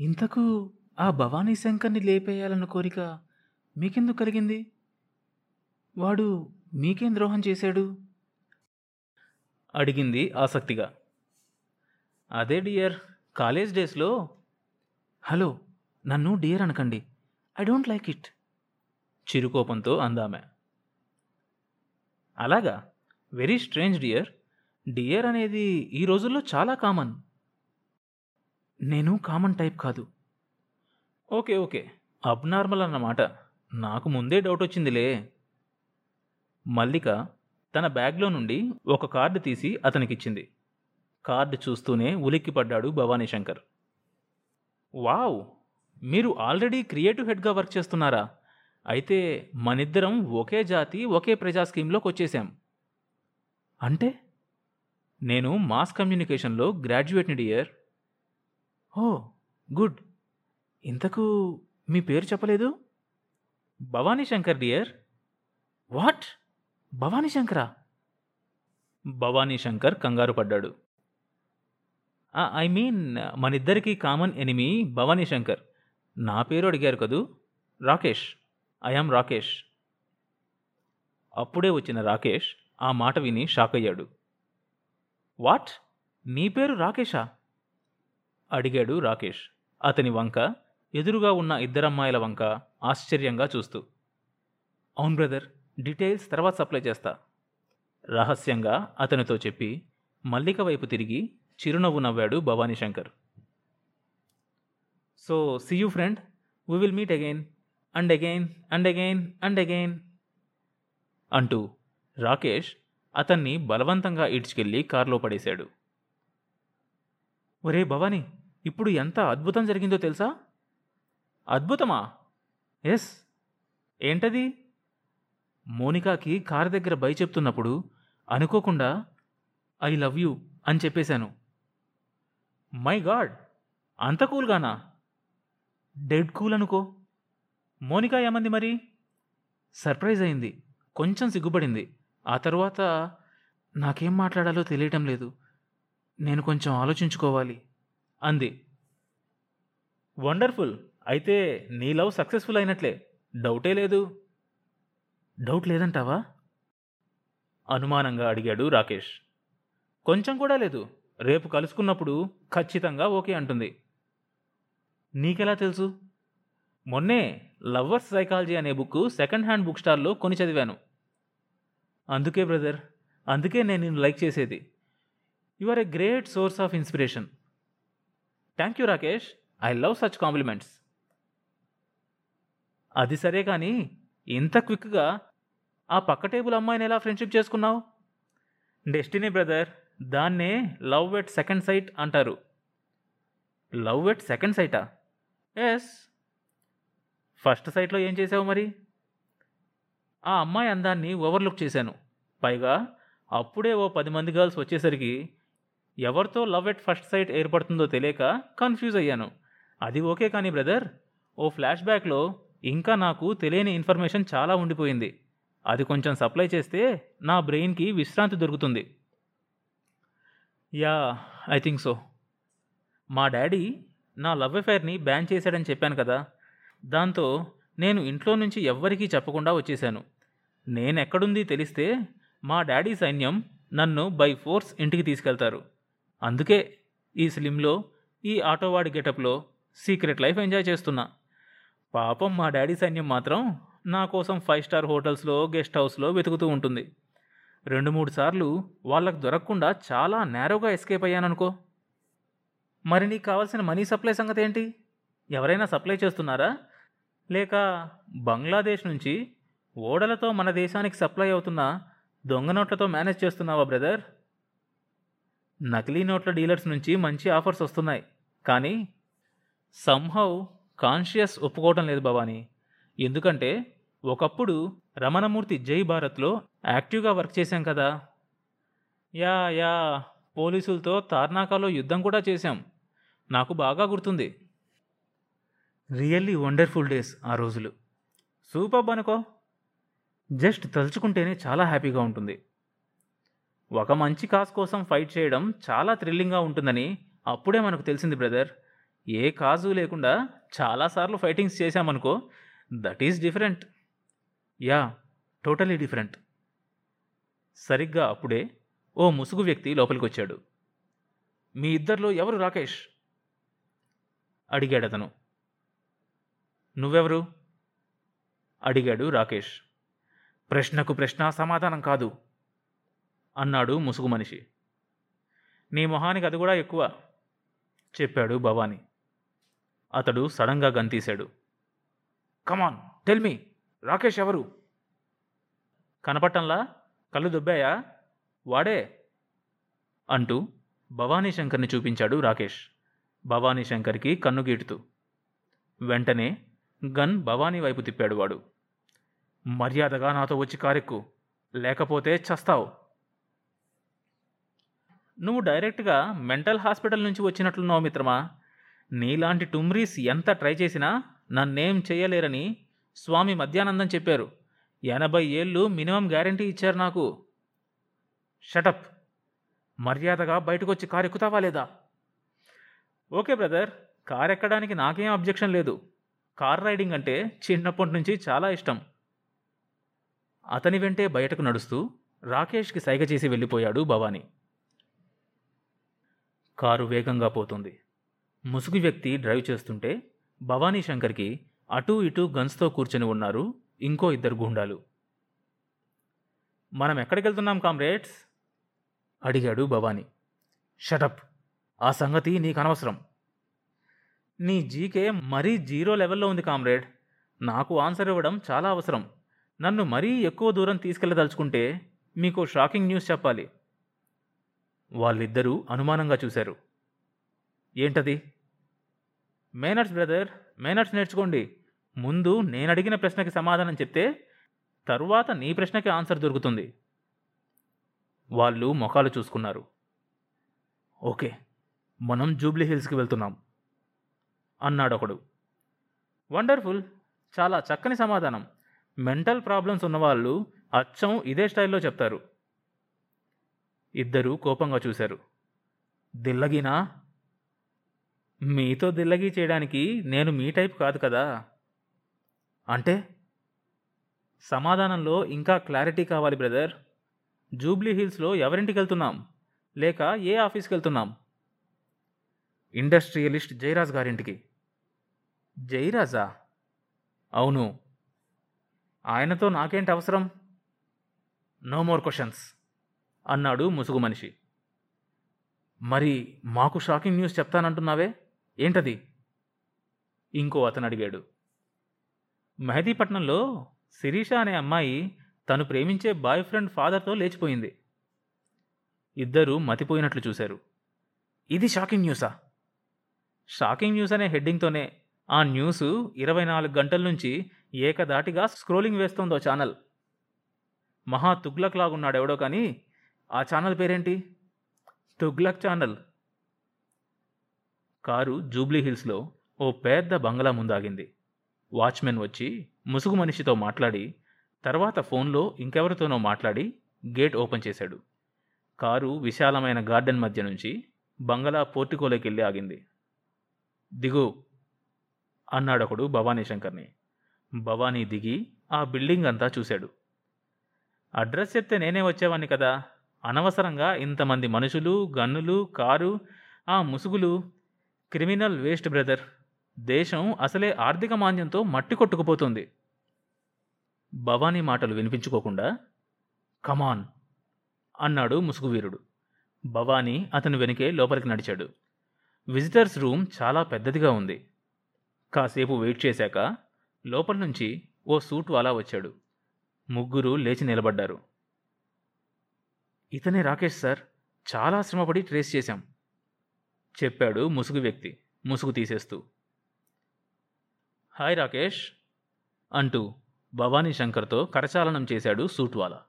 ఇంతకు ఆ భవానీ శంకర్ని లేపేయాలన్న కోరిక మీకెందుకు కలిగింది? వాడు మీకేం ద్రోహం చేశాడు? అడిగింది ఆసక్తిగా. అదే డియర్ కాలేజ్ డేస్లో? హలో నన్ను డియర్ అనకండి. I don't like it. చిరుకోపంతో అందామె. అలాగా? Very strange dear. డియర్ అనేది ఈ రోజుల్లో చాలా కామన్. నేను కామన్ టైప్ కాదు. Okay okay. అబ్నార్మల్ అన్నమాట. నాకు ముందే డౌట్ వచ్చిందిలే. మల్లిక తన బ్యాగ్లో నుండి ఒక కార్డు తీసి అతనికిచ్చింది. కార్డు చూస్తూనే ఉలిక్కిపడ్డాడు భవానీ శంకర్. వావ్! మీరు ఆల్రెడీ క్రియేటివ్ హెడ్గా వర్క్ చేస్తున్నారా? అయితే మనిద్దరం ఒకే జాతి ఒకే ప్రజా స్కీమ్లోకి వచ్చేసాం అంటే? నేను మాస్ కమ్యూనికేషన్లో గ్రాడ్యుయేట్ని డియర్ ఓ గుడ్. ఇంతకు మీ పేరు చెప్పలేదు? భవానీ శంకర్ డియర్. వాట్? భవానీ శంకరా? భవానీ శంకర్ కంగారు పడ్డాడు. ఐ మీన్ మనిద్దరికీ కామన్ ఎనిమి భవానీ శంకర్. నా పేరు అడిగారు కదూ? రాకేష్. I am Rakesh. అప్పుడే వచ్చిన రాకేష్ ఆ మాట విని షాక్ అయ్యాడు వాట్? నీ పేరు రాకేషా? అడిగాడు రాకేష్. అతని వంక ఎదురుగా ఉన్న ఇద్దరమ్మాయిల వంక ఆశ్చర్యంగా చూస్తూ. అవును బ్రదర్ డీటెయిల్స్ తర్వాత సప్లై చేస్తా. రహస్యంగా అతనితో చెప్పి మల్లిక వైపు తిరిగి చిరునవ్వు నవ్వాడు Bhavani Shankar. So see you friend we will meet again and again and again and again అంటూ రాకేష్ అతన్ని బలవంతంగా ఈడ్చుకెళ్ళి కారులో పడేశాడు. ఒరే భవానీ ఇప్పుడు ఎంత అద్భుతం జరిగిందో తెలుసా? అద్భుతమా? ఎస్. ఏంటది? మోనికాకి కారు దగ్గర బై చెప్తున్నప్పుడు అనుకోకుండా ఐ లవ్ యూ అని చెప్పేశాను. మై గాడ్ అంత కూల్గానా డెడ్ కూల్ అనుకో. మోనికా ఏమంది మరి? సర్ప్రైజ్ అయింది. కొంచెం సిగ్గుపడింది. ఆ తర్వాత నాకేం మాట్లాడాలో తెలియటం లేదు. నేను కొంచెం ఆలోచించుకోవాలి. అంది. వండర్ఫుల్. అయితే నీ లవ్ సక్సెస్ఫుల్ అయినట్లే. డౌటే లేదు. డౌట్ లేదంటావా? అనుమానంగా అడిగాడు రాకేష్. కొంచెం కూడా లేదు. రేపు కలుసుకున్నప్పుడు ఖచ్చితంగా ఓకే అంటుంది. నీకెలా తెలుసు? మొన్నే లవ్వర్స్ సైకాలజీ అనే బుక్ సెకండ్ హ్యాండ్ బుక్ స్టార్లో కొని చదివాను. అందుకే బ్రదర్ అందుకే నేను నిన్ను లైక్ చేసేది. You are a great source of inspiration. Thank you Rakesh I love such compliments అది సరే కానీ ఇంత క్విక్గా ఆ పక్క టేబుల్ అమ్మాయిని ఎలా ఫ్రెండ్షిప్ చేసుకున్నావు? డెస్టినీ బ్రదర్ దాన్నే లవ్ ఎట్ సెకండ్ సైట్ అంటారు. లవ్ ఎట్ సెకండ్ సైటా ఎస్ ఫస్ట్ సైట్లో ఏం చేసావు మరి? ఆ అమ్మాయి అందాన్ని ఓవర్లుక్ చేశాను. పైగా అప్పుడే ఓ పది మంది గర్ల్స్ వచ్చేసరికి ఎవరితో లవ్ ఎట్ ఫస్ట్ సైట్ ఏర్పడుతుందో తెలియక కన్ఫ్యూజ్ అయ్యాను. అది ఓకే కానీ బ్రదర్ ఓ ఫ్లాష్ బ్యాక్లో ఇంకా నాకు తెలియని ఇన్ఫర్మేషన్ చాలా ఉండిపోయింది. అది కొంచెం సప్లై చేస్తే నా బ్రెయిన్కి విశ్రాంతి దొరుకుతుంది. Yeah I think so. మా డాడీ నా లవ్ అఫైర్ని బ్యాన్ చేశాడని చెప్పాను కదా. దాంతో నేను ఇంట్లో నుంచి ఎవ్వరికీ చెప్పకుండా వచ్చేశాను. నేనెక్కడుంది తెలిస్తే మా డాడీ సైన్యం నన్ను బై ఫోర్స్ ఇంటికి తీసుకెళ్తారు. అందుకే ఈ స్లిమ్లో ఈ ఆటోవాడి గెటప్లో సీక్రెట్ లైఫ్ ఎంజాయ్ చేస్తున్నా. పాపం మా డాడీ సైన్యం మాత్రం నా కోసం ఫైవ్ స్టార్ హోటల్స్లో గెస్ట్ హౌస్లో వెతుకుతూ ఉంటుంది. రెండు మూడు సార్లు వాళ్ళకు దొరకకుండా చాలా నేరోగా ఎస్కేప్ అయ్యాననుకో. మరి నీకు కావాల్సిన మనీ సప్లై సంగతి ఏంటి ఎవరైనా సప్లై చేస్తున్నారా? లేక బంగ్లాదేశ్ నుంచి ఓడలతో మన దేశానికి సప్లై అవుతున్న దొంగ నోట్లతో మేనేజ్ చేస్తున్నావా బ్రదర్? నకిలీ నోట్ల డీలర్స్ నుంచి మంచి ఆఫర్స్ వస్తున్నాయి. కానీ సంహౌ కాన్షియస్ ఒప్పుకోవటం లేదు భవానీ. ఎందుకంటే ఒకప్పుడు రమణమూర్తి జై భారత్లో యాక్టివ్గా వర్క్ చేశాం కదా. యా యా పోలీసులతో తార్నాకాలో యుద్ధం కూడా చేశాం. నాకు బాగా గుర్తుంది. రియల్లీ వండర్ఫుల్ డేస్ ఆ రోజులు. సూపర్ అనుకో జస్ట్ తలుచుకుంటేనే చాలా హ్యాపీగా ఉంటుంది. ఒక మంచి కాజ్ కోసం ఫైట్ చేయడం చాలా థ్రిల్లింగ్గా ఉంటుందని అప్పుడే మనకు తెలిసింది బ్రదర్ ఏ కాజు లేకుండా చాలాసార్లు fightings చేశామనుకో that is different yeah totally different సరిగ్గా అప్పుడే ఓ ముసుగు వ్యక్తి లోపలికి వచ్చాడు మీ ఇద్దరిలో ఎవరు రాకేష్? అడిగాడు అతను. నువ్వెవరు? అడిగాడు రాకేష్. ప్రశ్నకు ప్రశ్న సమాధానం కాదు. అన్నాడు ముసుగు మనిషి. నీ మొహానికి అది కూడా ఎక్కువ చెప్పాడు భవానీ. అతడు సడన్గా గంతీశాడు come on tell me Rakesh ఎవరు? కనపట్టంలా? కళ్ళు దుబ్బాయా? వాడే? అంటూ భవానీ శంకర్ని చూపించాడు రాకేష్. భవానీ శంకర్కి కన్ను గీటుతూ. వెంటనే గన్ భవానీ వైపు తిప్పాడు వాడు. మర్యాదగా నాతో వచ్చి కారెక్కు. లేకపోతే చస్తావు. నువ్వు డైరెక్ట్గా మెంటల్ హాస్పిటల్ నుంచి వచ్చినట్లున్నావు మిత్రమా? నీలాంటి టుమ్రీస్ ఎంత ట్రై చేసినా నన్నేం చేయలేరని స్వామి మధ్యానందం చెప్పారు. ఎనభై ఏళ్ళు మినిమం గ్యారంటీ ఇచ్చారు నాకు. షటప్ మర్యాదగా బయటకొచ్చి కారు ఎక్కుతావా లేదా? ఓకే బ్రదర్ కార్ ఎక్కడానికి నాకేం అబ్జెక్షన్ లేదు. కార్ రైడింగ్ అంటే చిన్నప్పటి నుంచి చాలా ఇష్టం. అతని వెంటే బయటకు నడుస్తూ రాకేష్కి సైగ చేసి వెళ్ళిపోయాడు భవానీ. కారు వేగంగా పోతుంది. ముసుగు వ్యక్తి డ్రైవ్ చేస్తుంటే భవానీ శంకర్కి అటూ ఇటూ గన్స్తో కూర్చొని ఉన్నారు ఇంకో ఇద్దరు గుండాలు. మనం ఎక్కడికి వెళ్తున్నాం కామ్రేడ్స్? అడిగాడు భవానీ. షటప్ ఆ సంగతి నీకు అనవసరం. నీ జీకే మరీ జీరో లెవెల్లో ఉంది కామ్రేడ్. నాకు ఆన్సర్ ఇవ్వడం చాలా అవసరం. నన్ను మరీ ఎక్కువ దూరం తీసుకెళ్ళదలుచుకుంటే మీకు షాకింగ్ న్యూస్ చెప్పాలి. వాళ్ళిద్దరూ అనుమానంగా చూశారు. ఏంటది? మేనర్స్ బ్రదర్ మేనర్స్ నేర్చుకోండి. ముందు నేను అడిగిన ప్రశ్నకి సమాధానం చెప్తే తరువాత నీ ప్రశ్నకి ఆన్సర్ దొరుకుతుంది. వాళ్ళు మొఖాలు చూసుకున్నారు. ఓకే మనం జూబ్లీ హిల్స్కి వెళ్తున్నాం అన్నాడొకడు. వండర్ఫుల్ చాలా చక్కని సమాధానం. మెంటల్ ప్రాబ్లమ్స్ ఉన్నవాళ్ళు అచ్చం ఇదే స్టైల్లో చెప్తారు. ఇద్దరూ కోపంగా చూశారు. దిల్లగినా? మీతో దిల్లగి చేయడానికి నేను మీ టైప్ కాదు కదా? అంటే? సమాధానంలో ఇంకా క్లారిటీ కావాలి బ్రదర్. జూబ్లీ హిల్స్లో ఎవరింటికి వెళ్తున్నాం? లేక ఏ ఆఫీస్కి వెళ్తున్నాం? ఇండస్ట్రియలిస్ట్ జయరాజ్ గారింటికి. జయరాజా అవును. ఆయనతో నాకేంటి అవసరం? No more questions. అన్నాడు ముసుగు మనిషి. మరి మాకు షాకింగ్ న్యూస్ చెప్తానంటున్నావే? ఏంటది? ఇంకో అతను అడిగాడు. మెహదీపట్నంలో శిరీష అనే అమ్మాయి తను ప్రేమించే బాయ్ ఫ్రెండ్ ఫాదర్తో లేచిపోయింది. ఇద్దరూ మతిపోయినట్లు చూశారు. ఇది షాకింగ్ న్యూసా? షాకింగ్ న్యూస్ అనే హెడ్డింగ్తోనే ఆ న్యూస్ ఇరవై నాలుగు గంటల నుంచి ఏకదాటిగా స్క్రోలింగ్ వేస్తోందో ఛానల్. మహా తుగ్లక్ లాగున్నాడెవడో కానీ ఆ ఛానల్ పేరేంటి? తుగ్లక్ ఛానల్. కారు జూబ్లీ హిల్స్లో ఓ పెద్ద బంగ్లా ముందాగింది. వాచ్మెన్ వచ్చి ముసుగు మనిషితో మాట్లాడి తర్వాత ఫోన్లో ఇంకెవరితోనో మాట్లాడి గేట్ ఓపెన్ చేశాడు. కారు విశాలమైన గార్డెన్ మధ్య నుంచి బంగళా పోర్టికోలోకి వెళ్ళి ఆగింది. దిగు అన్నాడొకడు భవానీ శంకర్ని. భవానీ దిగి ఆ బిల్డింగ్ అంతా చూశాడు. అడ్రస్ చెప్తే నేనే వచ్చేవాణ్ణి కదా? అనవసరంగా ఇంతమంది మనుషులు గన్నులు కారు ఆ ముసుగులు క్రిమినల్ వేస్ట్ బ్రదర్. దేశం అసలే ఆర్థిక మాంద్యంతో మట్టి కొట్టుకుపోతుంది. భవానీ మాటలు వినిపించుకోకుండా కమాన్ అన్నాడు ముసుగువీరుడు. భవానీ అతని వెనుకే లోపలికి నడిచాడు. విజిటర్స్ రూమ్ చాలా పెద్దదిగా ఉంది. కాసేపు వెయిట్ చేశాక లోపల నుంచి ఓ సూట్ వాలా వచ్చాడు. ముగ్గురు లేచి నిలబడ్డారు. ఇతనే రాకేష్ సార్. చాలా శ్రమపడి ట్రేస్ చేశాం. చెప్పాడు ముసుగు వ్యక్తి ముసుగు తీసేస్తూ. హాయ్ రాకేష్ అంటూ భవానీ శంకర్తో కరచాలనం చేశాడు సూట్వాలా.